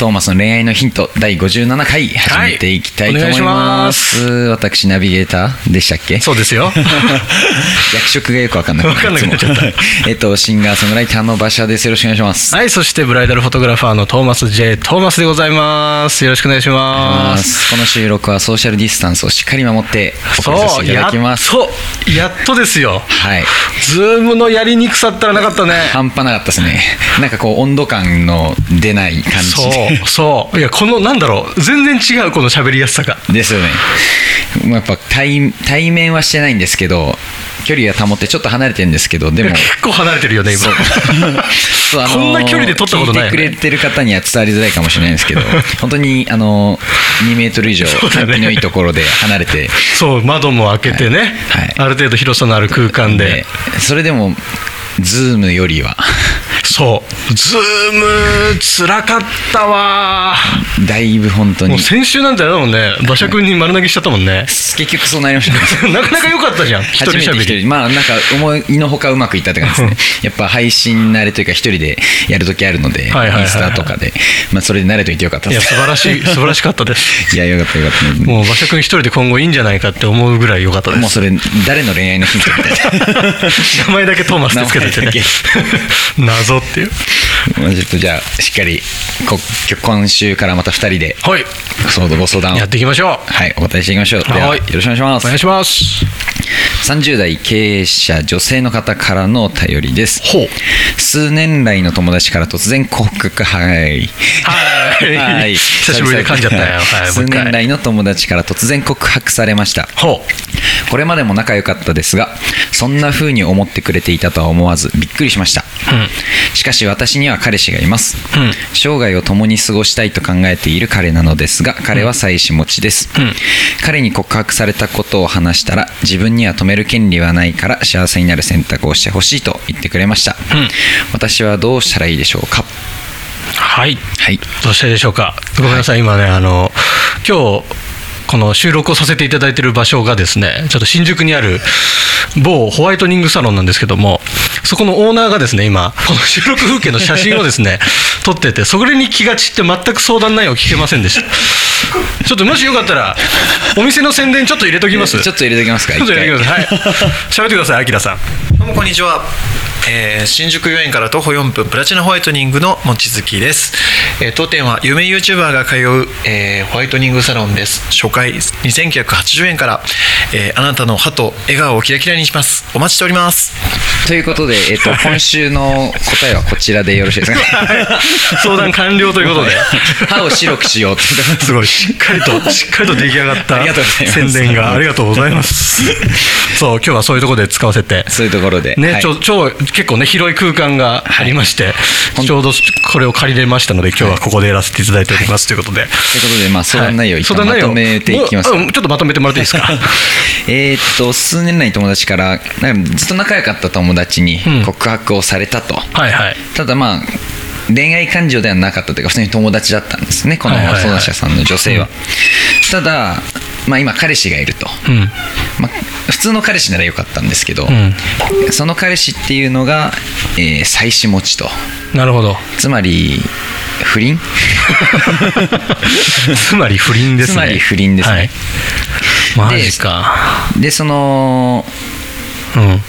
トーマスの恋愛のヒント第57回始めていきたいと思います,、私ナビゲーターでしたっけ？そうですよ。役職がよく分かんなくわかんなっちゃった えっとシンガーソングライターの馬車ですよろしくお願いしますはい、そしてブライダルフォトグラファーのトーマス J. トーマスでございます。よろしくお願いします。この収録はソーシャルディスタンスをしっかり守ってお送りさせそう、ていただきますと、やっとですよ。はいズームのやりにくさったらなかったね。半端なかったですねなんかこう温度感の出ない感じ そう。いや、この、なんだろう、全然違う、この喋りやすさが。ですよね。やっぱ対対面はしてないんですけど距離は保ってちょっと離れてるんですけどでも。結構離れてるよね、今。こんな距離で録ったことないよね。聞いてくれてる方には伝わりづらいかもしれないんですけど 本当にあの2メートル以上気のいいところで離れて。そう、窓も開けてね、はい。はい。ある程度広さのある空間で。で。それでもズームよりはそう、ズーム、つらかったわ。だいぶ本当に。もう先週なんてあれだもんね、馬車君に丸投げしちゃったもんね。結局そうなりました。ね なかなか良かったじゃん、一人初めて一喋り。人まあなんか思いのほかうまくいったって感じですね。やっぱ配信慣れというか一人でやる時あるのでインはいはいはい。はいスタとかで。まあそれで慣れといてよかったいや、素晴らしい、素晴らしかったです。いやよかったよかった。もう馬車君一人で今後いいんじゃないかって思うぐらい良かったです。もうそれ誰の恋愛のヒントみたいな。名前だけトーマスってつけててね。名前だ。謎っていう。まあちょっとじゃあしっかりこ今週からまた2人ではい。そうご相談をやっていきましょはいお答えしていきましょうでははいよろしくお願いしまう。おす願いします。30代経営者女性の方からのお便りですほう。数年来の友達から突然告白はいはい。はい久しぶりで噛んじゃったよ。はい。も数。年来の友達から突然告白されましたほこれまでも仲良かったですがそんな風に思ってくれていたとは思わずびっくりしました、しかし私には彼氏がいます、うん。生涯を共に過ごしたいと考えている彼なのですが彼は妻子持ちです、ん。彼に告白されたことを話したら自分には止める権利はないから幸せになる選択をしてほしいと言ってくれました、うん。私はどうしたらいいでしょうか？う。はい。はい。どうしたらいいでしょうか？ごめんなさい、今ね、あの、今日、この収録をさせていただいている場所がですね、ちょっと新宿にある某ホワイトニングサロンなんですけども、そこのオーナーがですね、今、この収録風景の写真をですね、撮ってて、それに気が散って全く相談内容を聞けませんでした。ちょっともしよかったら、お店の宣伝ちょっと入れときます。ちょっと入れときますかちょっと入れときます。はい。喋ってください、アキラさん。どうもこんにちは、えー新宿御苑から徒歩4分プラチナホワイトニングの望月です、えー当店は有名 YouTuber が通う、えーホワイトニングサロンです。初回2980円から、えーあなたの歯と笑顔をキラキラにします。お待ちしております。ということで、えっと、今週の答えはこちらでよろしいですか？相談完了ということで。歯を白くしようすすごい。しっかりとしっかりと出来上がったありがとうございます。宣伝がありがとうございます。そう今日はそういうところで使わせて。そういうところで。ね、はい。ちょ超結構ね広い空間がありまして、ほんちょうどこれを借りれましたので今日はここでやらせていただいております、ということで。ということで、まあ、相談内容を一旦まとめていきますもううんちょっとまとめてもらっていいですか？えーっと数年来の友達からずっと仲良かった友達にうん。告白をされたと、はいはい。ただまあ恋愛感情ではなかったというか普通に友達だったんですねこのはいはいはい。相談者さんの女性は、ただ、まあ、今彼氏がいると、うん。まあ、普通の彼氏ならよかったんですけど、ん。その彼氏っていうのが、えー妻子持ちと。なるほど。つまり不倫？つまり不倫ですね。つまり不倫ですね。はい、マジか。でそのうん。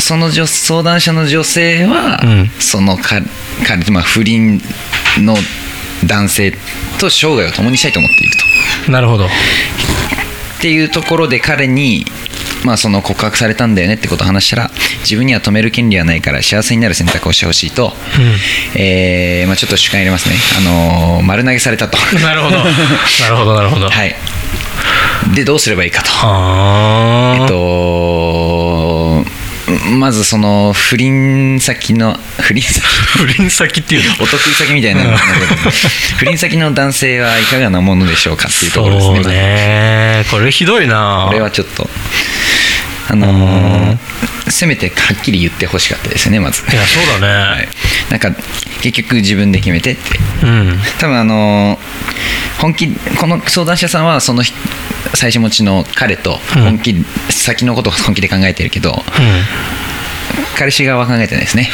その女相談者の女性は、うん。そのか彼、まあ、不倫の男性と生涯を共にしたいと思っていると。なるほど。っていうところで彼に、まあ、その告白されたんだよねってことを話したら自分には止める権利はないから幸せになる選択をしてほしいと、えーまあ、ちょっと主観入れますね、あのー丸投げされたと。なるほど。なるほどなるほど。はい。でどうすればいいかと。はあえっとまずその不倫先の不倫先不倫先っていうの？お得意先みたいな。不倫先の男性はいかがなものでしょうかっていうところですね。そうね。これひどいな。これはちょっとあのーせめてはっきり言ってほしかったですよねまず。いやそうだね、はい、なんか結局自分で決めてって。うん。多分あの本気この相談者さんはその人最初持ちの彼と本気、先のことを本気で考えてるけど彼氏側は考えてないですね。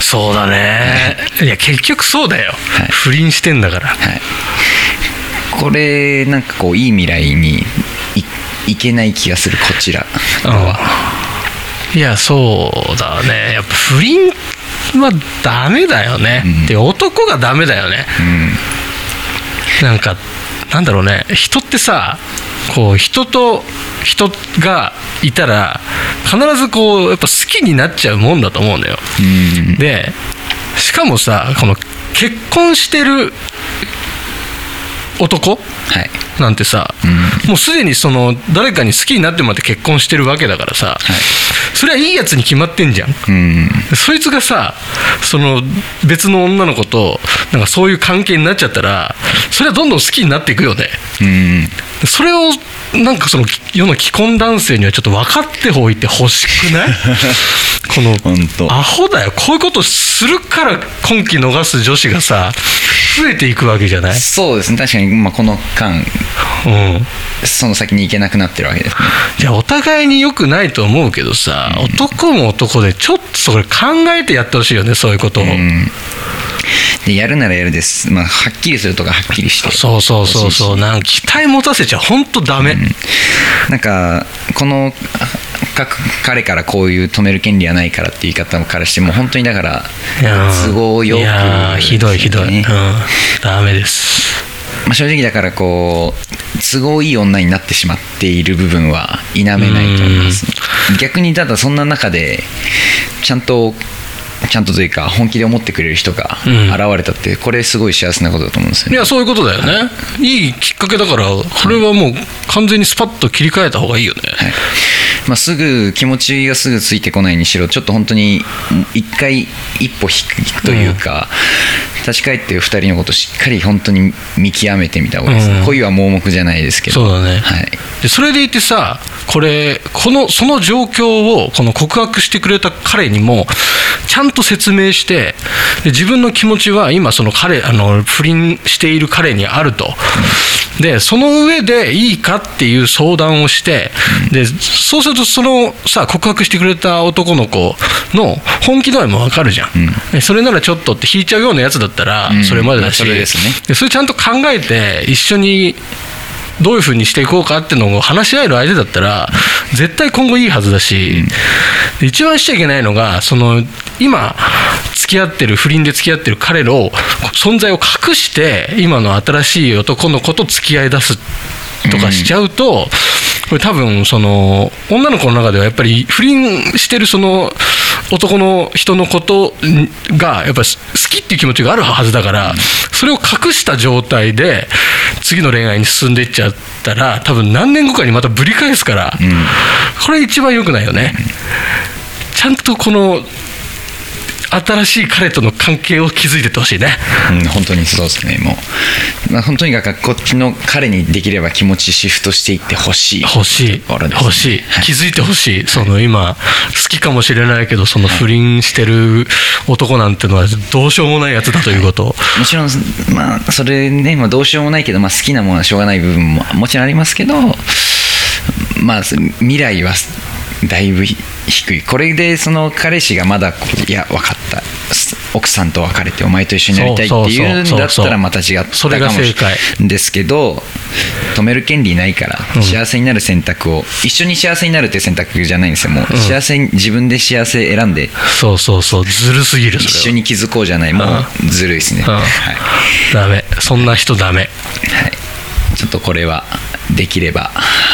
そうだね。いや結局そうだよ、はい。不倫してんだから。はい。これなんかこういい未来にいいけない気がするこちら。は、いやそうだね。やっぱ不倫はダメだよね、うん。で男がダメだよね。うん。なんかなんだろうね。人ってさこう人と人がいたら必ずこうやっぱ好きになっちゃうもんだと思うんだよ。うん。でしかもさこの結婚してる男はい。なんてさ、もうすでにその誰かに好きになってもらって結婚してるわけだからさ、それはいいやつに決まってんじゃん。うん。そいつがさその別の女の子となんかそういう関係になっちゃったらそれはどんどん好きになっていくよね。うん。それをなんかその世の既婚男性にはちょっと分かっておいてほしくない？このアホだよ。こういうことするから今期逃す女子がさ増えていくわけじゃない？そうですね。確かに、まあ、この間。うん。その先に行けなくなってるわけですね。じゃあお互いに良くないと思うけどさ、男も男でちょっとそれ考えてやってほしいよねそういうことを、うんでやるならやるです、まあ、はっきりするとかはっきりして。そうそうそうそう。なんか期待持たせちゃ本当ダメ、なんかこの各彼からこういう止める権利はないからっていう言い方からしても本当にだから都合よくひどいひどい、うん。ね、ダメです。まあ、正直だからこう都合いい女になってしまっている部分は否めないと思います。逆にただそんな中でちゃんとちゃんとというか本気で思ってくれる人がうん。現れたってこれすごい幸せなことだと思うんですよね、いやそういうことだよね。いいきっかけだからこれはもう完全にスパッと切り替えた方がいいよね、はいまあ、すぐ気持ちがすぐついてこないにしろちょっと本当に一回一歩引くというか、立ち返って2人のことをしっかり本当に見極めてみた方がいいです。ね、うん。恋は盲目じゃないですけど。そうだね。はい、でそれでいてさこれこのその状況をこの告白してくれた彼にもちゃんと説明してで自分の気持ちは今その彼あの不倫している彼にあると。でその上でいいかっていう相談をしてでそうするとそのさ告白してくれた男の子の本気度合いも分かるじゃん、でそれならちょっとって引いちゃうようなやつだったらうん。それまでだし、まあそれですね。でそれちゃんと考えて一緒にどういうふうにしていこうかっていうのを話し合える相手だったら絶対今後いいはずだし、で一番しちゃいけないのがその今付き合ってる不倫で付き合ってる彼の存在を隠して今の新しい男の子と付き合い出すとかしちゃうと、これ多分その女の子の中ではやっぱり不倫してるその男の人のことがやっぱり好きっていう気持ちがあるはずだからそれを隠した状態で次の恋愛に進んでいっちゃったら多分何年後かにまたぶり返すから、これ一番良くないよね。ちゃんとこの新しい彼との関係を築いてってほしいね。うん、本当にそうですね。もう、まあ、本当にだからこっちの彼にできれば気持ちシフトしていってほしい。欲しい。ね。欲しい。はい。気づいてほしい。その今好きかもしれないけどその不倫してる男なんてのはどうしようもないやつだということ。をもちろん、まあ、それね、まあ、どうしようもないけど、まあ、好きなものはしょうがない部分ももちろんありますけど、まあ、未来はだいぶ低い。これでその彼氏がまだいや分かった。奥さんと別れてお前と一緒になりたいっていうんだったらまた違ったかそれがもし正解れないですけど止める権利ないから幸せになる選択を一緒に幸せになるっていう選択じゃないんですよ。もう幸せに自分で幸せ選んでそうそうそう。ずるすぎる一緒に気づこうじゃない。もうずるいですね、うん。はい。ダメ。そんな人ダメ。はい、ちょっとこれはできれば、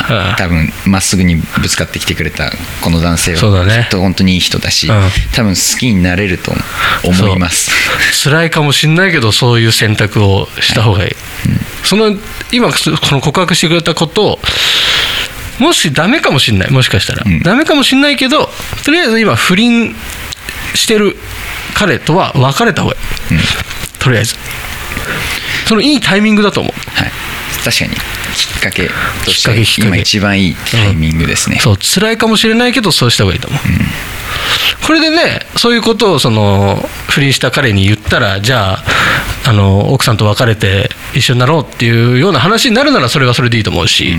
うん。多分まっすぐにぶつかってきてくれたこの男性はそうだね。きっと本当にいい人だし、うん。多分好きになれると思います。辛いかもしんないけどそういう選択をした方がいい、その今この告白してくれたこともしダメかもしんない。もしかしたら、ん。ダメかもしんないけどとりあえず今不倫してる彼とは別れた方がいい、とりあえず。そのいいタイミングだと思う。はい、確かにきっかけとして今一番いいタイミングですね、そう辛いかもしれないけどそうした方がいいと思う、これでねそういうことをその不倫した彼に言ったらじゃああの奥さんと別れて一緒になろうっていうような話になるならそれはそれでいいと思うし、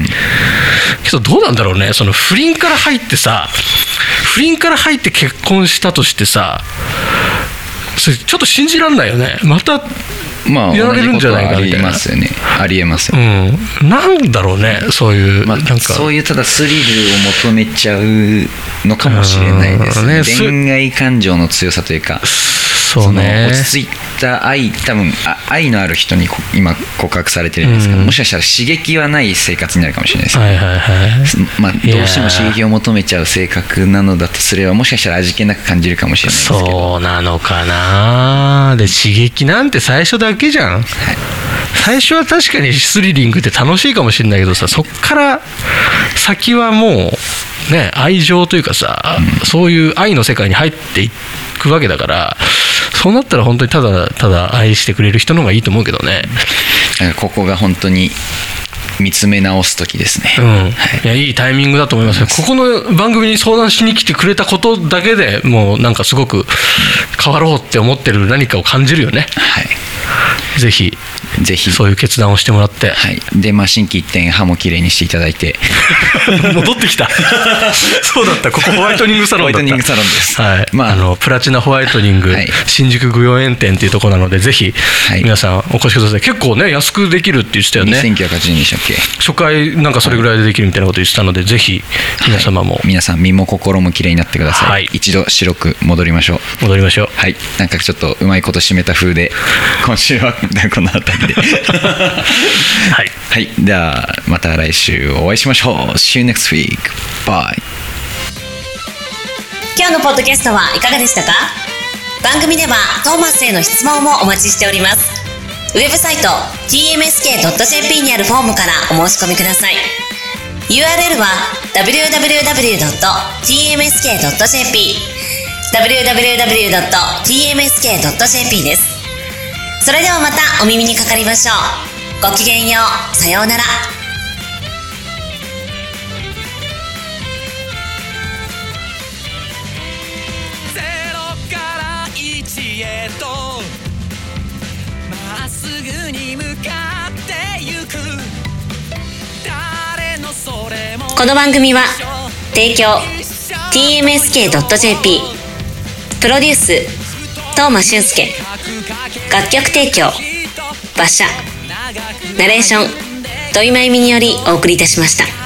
けどどうなんだろうねその不倫から入ってさ不倫から入って結婚したとしてさそれちょっと信じられないよね。またまあやられるんじゃないかみたいな。ますよね。ありえますよ、うん。なんだろうねそういう、まあ、なんか。そういうただスリルを求めちゃうのかもしれないですね。うん。ねす恋愛感情の強さというかそうね。落ち着いた愛多分あ愛のある人に今告白されてるじゃないですか、うんもしかしたら刺激はない生活になるかもしれないですね、はいはいはいまあ、どうしても刺激を求めちゃう性格なのだとすればもしかしたら味気なく感じるかもしれないですけどそうなのかなで刺激なんて最初だけじゃん、はい最初は確かにスリリングって楽しいかもしれないけどさそっから先はもうね愛情というかさ、そういう愛の世界に入っていってくわけだからそうなったら本当にただただ愛してくれる人の方がいいと思うけどね。ここが本当に見つめ直す時ですね、うん、はい。いやいいタイミングだと思いますよ。ここの番組に相談しに来てくれたことだけでもうなんかすごく変わろうって思ってる何かを感じるよね。はい、ぜひぜひ。そういう決断をしてもらって。はい、で、まあ、心機一転歯もきれいにしていただいて。戻ってきた。そうだった。ここホワイトニングサロンだホワイトニングサロンです。はい。まああのプラチナホワイトニング、はい。新宿御用園店っていうところなのでぜひ、はい。皆さんお越しください。結構ね安くできるって言ってたよね。2980円でしたっけ？初回なんかそれぐらいでできるみたいなこと言ってたのでぜひ皆様も。はい。皆さん身も心もきれいになってください、はい。一度白く戻りましょう。戻りましょう。はい。なんかちょっとうまいこと締めた風で今週はこの辺りではい。はい。ではまた来週お会いしましょう。See you next week. Bye. 今日のポッドキャストはいかがでしたか？番組ではトーマスへの質問もお待ちしております。ウェブサイト tmsk.jp にあるフォームからお申し込みください。URL は www.tmsk.jp www.tmsk.jp ですそれではまたお耳にかかりましょう。ごきげんよう。さようなら。ゼロから一へとまっすぐに向かってゆく。誰のそれも。この番組は提供。tmsk.jp プロデュース東間俊介。楽曲提供。馬車。ナレーション。土井真由美によりお送りいたしました。